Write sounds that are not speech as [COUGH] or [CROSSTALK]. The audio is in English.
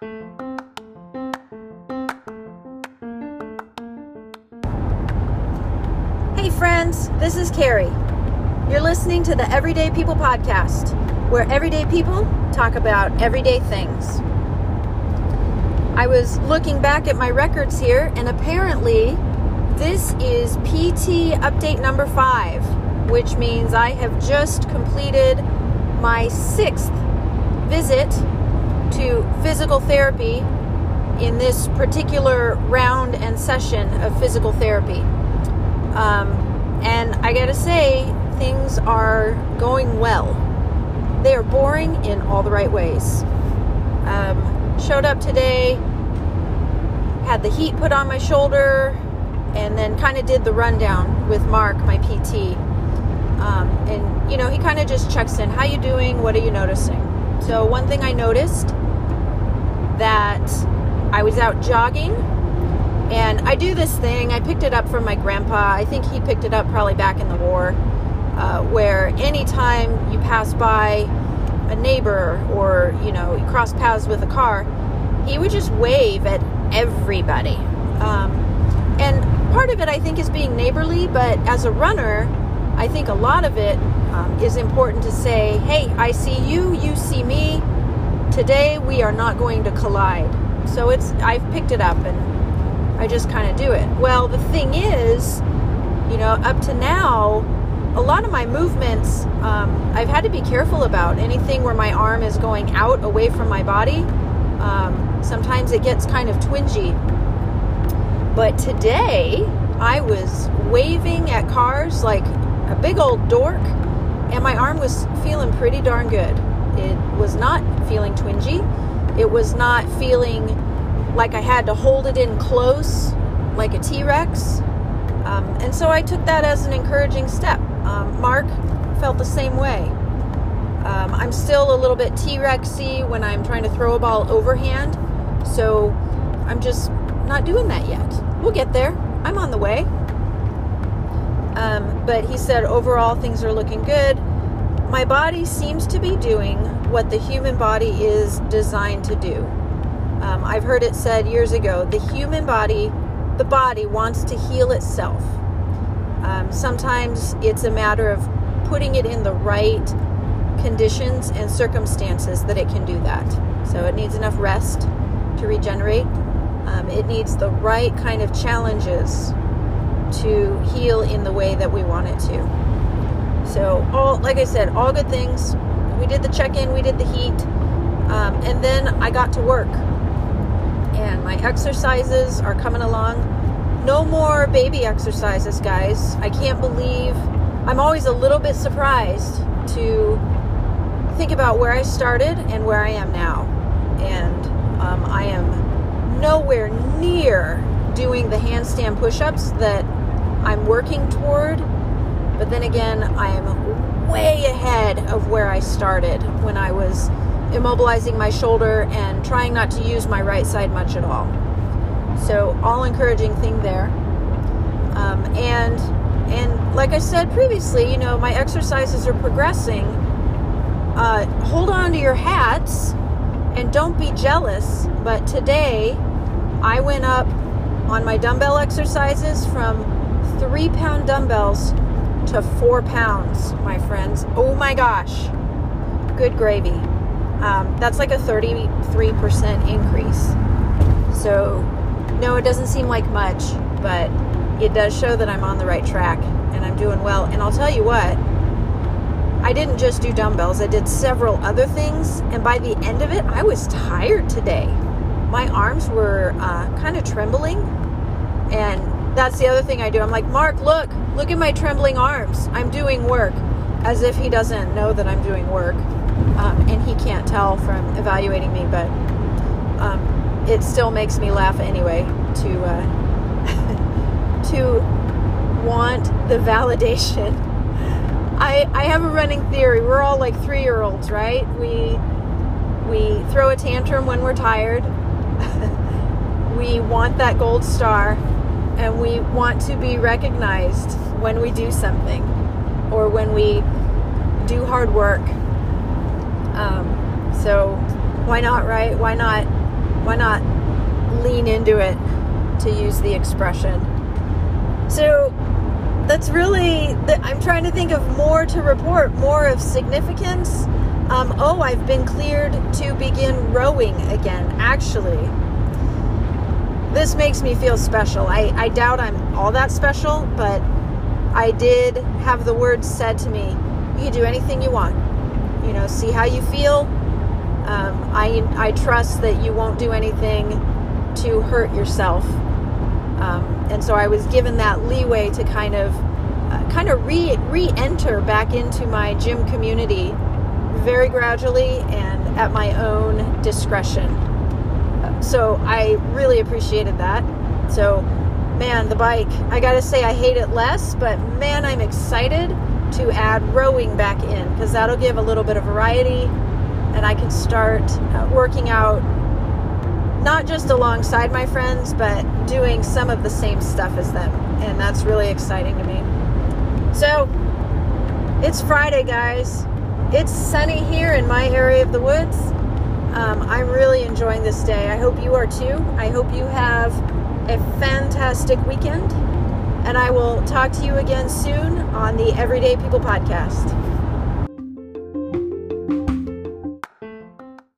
Hey, friends, this is Carrie. You're listening to the Everyday People Podcast, where everyday people talk about everyday things. I was looking back at my records here, and apparently, this is PT update number five, which means I have just completed my sixth visit to physical therapy in this particular round and session of physical therapy. Um, and I gotta say, things are going well. They are boring in all the right ways. Um, showed up today, had the heat put on my shoulder, and then kind of did the rundown with Mark, my PT. Um, and you know, he kind of just checks in. How you doing? What are you noticing? So one thing I noticed that I was out jogging and I do this thing, I picked it up from my grandpa. I think he picked it up probably back in the war, uh, where anytime you pass by a neighbor or, you know, you cross paths with a car, he would just wave at everybody. Um, and part of it, I think, is being neighborly, but as a runner, I think a lot of it um, is important to say, hey, I see you, you see me. Today we are not going to collide. So it's, I've picked it up and I just kind of do it. Well, the thing is, you know, up to now, a lot of my movements, um, I've had to be careful about. Anything where my arm is going out away from my body, um, sometimes it gets kind of twingy. But today, I was waving at cars like a big old dork, and my arm was feeling pretty darn good. It was not feeling twingy. It was not feeling like I had to hold it in close, like a T Rex. Um, and so I took that as an encouraging step. Um, Mark felt the same way. Um, I'm still a little bit T Rexy when I'm trying to throw a ball overhand, so I'm just not doing that yet. We'll get there. I'm on the way. Um, but he said overall things are looking good. My body seems to be doing what the human body is designed to do. Um, I've heard it said years ago the human body, the body wants to heal itself. Um, sometimes it's a matter of putting it in the right conditions and circumstances that it can do that. So it needs enough rest to regenerate. Um, it needs the right kind of challenges to heal in the way that we want it to. So all, like I said, all good things. We did the check-in, we did the heat, um, and then I got to work and my exercises are coming along. No more baby exercises, guys. I can't believe I'm always a little bit surprised to think about where I started and where I am now. And um, I am nowhere near doing the handstand push ups that I'm working toward. But then again, I am way ahead of where I started when I was immobilizing my shoulder and trying not to use my right side much at all. So, all encouraging thing there. Um, and and like I said previously, you know, my exercises are progressing. Uh, hold on to your hats and don't be jealous. But today, I went up on my dumbbell exercises from three pound dumbbells to four pounds, my friends. Oh my gosh. Good gravy um, that's like a 33% increase. So, no, it doesn't seem like much, but it does show that I'm on the right track and I'm doing well. And I'll tell you what, I didn't just do dumbbells, I did several other things. And by the end of it, I was tired today. My arms were uh, kind of trembling. And that's the other thing I do. I'm like, Mark, look, look at my trembling arms. I'm doing work. As if he doesn't know that I'm doing work um, and he can't tell from evaluating me, but um, it still makes me laugh anyway to uh, [LAUGHS] to want the validation. [LAUGHS] I I have a running theory. We're all like three year olds, right? We we throw a tantrum when we're tired. [LAUGHS] we want that gold star, and we want to be recognized when we do something or when we do hard work um, so why not, right? Why not why not lean into it to use the expression? So that's really, the, I'm trying to think of more to report, more of significance. Um, oh, I've been cleared to begin rowing again, actually. This makes me feel special. I, I doubt I'm all that special, but I did have the words said to me you can do anything you want. You know, see how you feel. Um, I, I trust that you won't do anything to hurt yourself. Um, and so I was given that leeway to kind of uh, kind of re re-enter back into my gym community very gradually and at my own discretion. So I really appreciated that. So man, the bike, I got to say I hate it less, but man, I'm excited to add rowing back in because that'll give a little bit of variety and I can start uh, working out not just alongside my friends, but doing some of the same stuff as them. And that's really exciting to me. So, it's Friday, guys. It's sunny here in my area of the woods. Um, I'm really enjoying this day. I hope you are too. I hope you have a fantastic weekend. And I will talk to you again soon on the Everyday People podcast.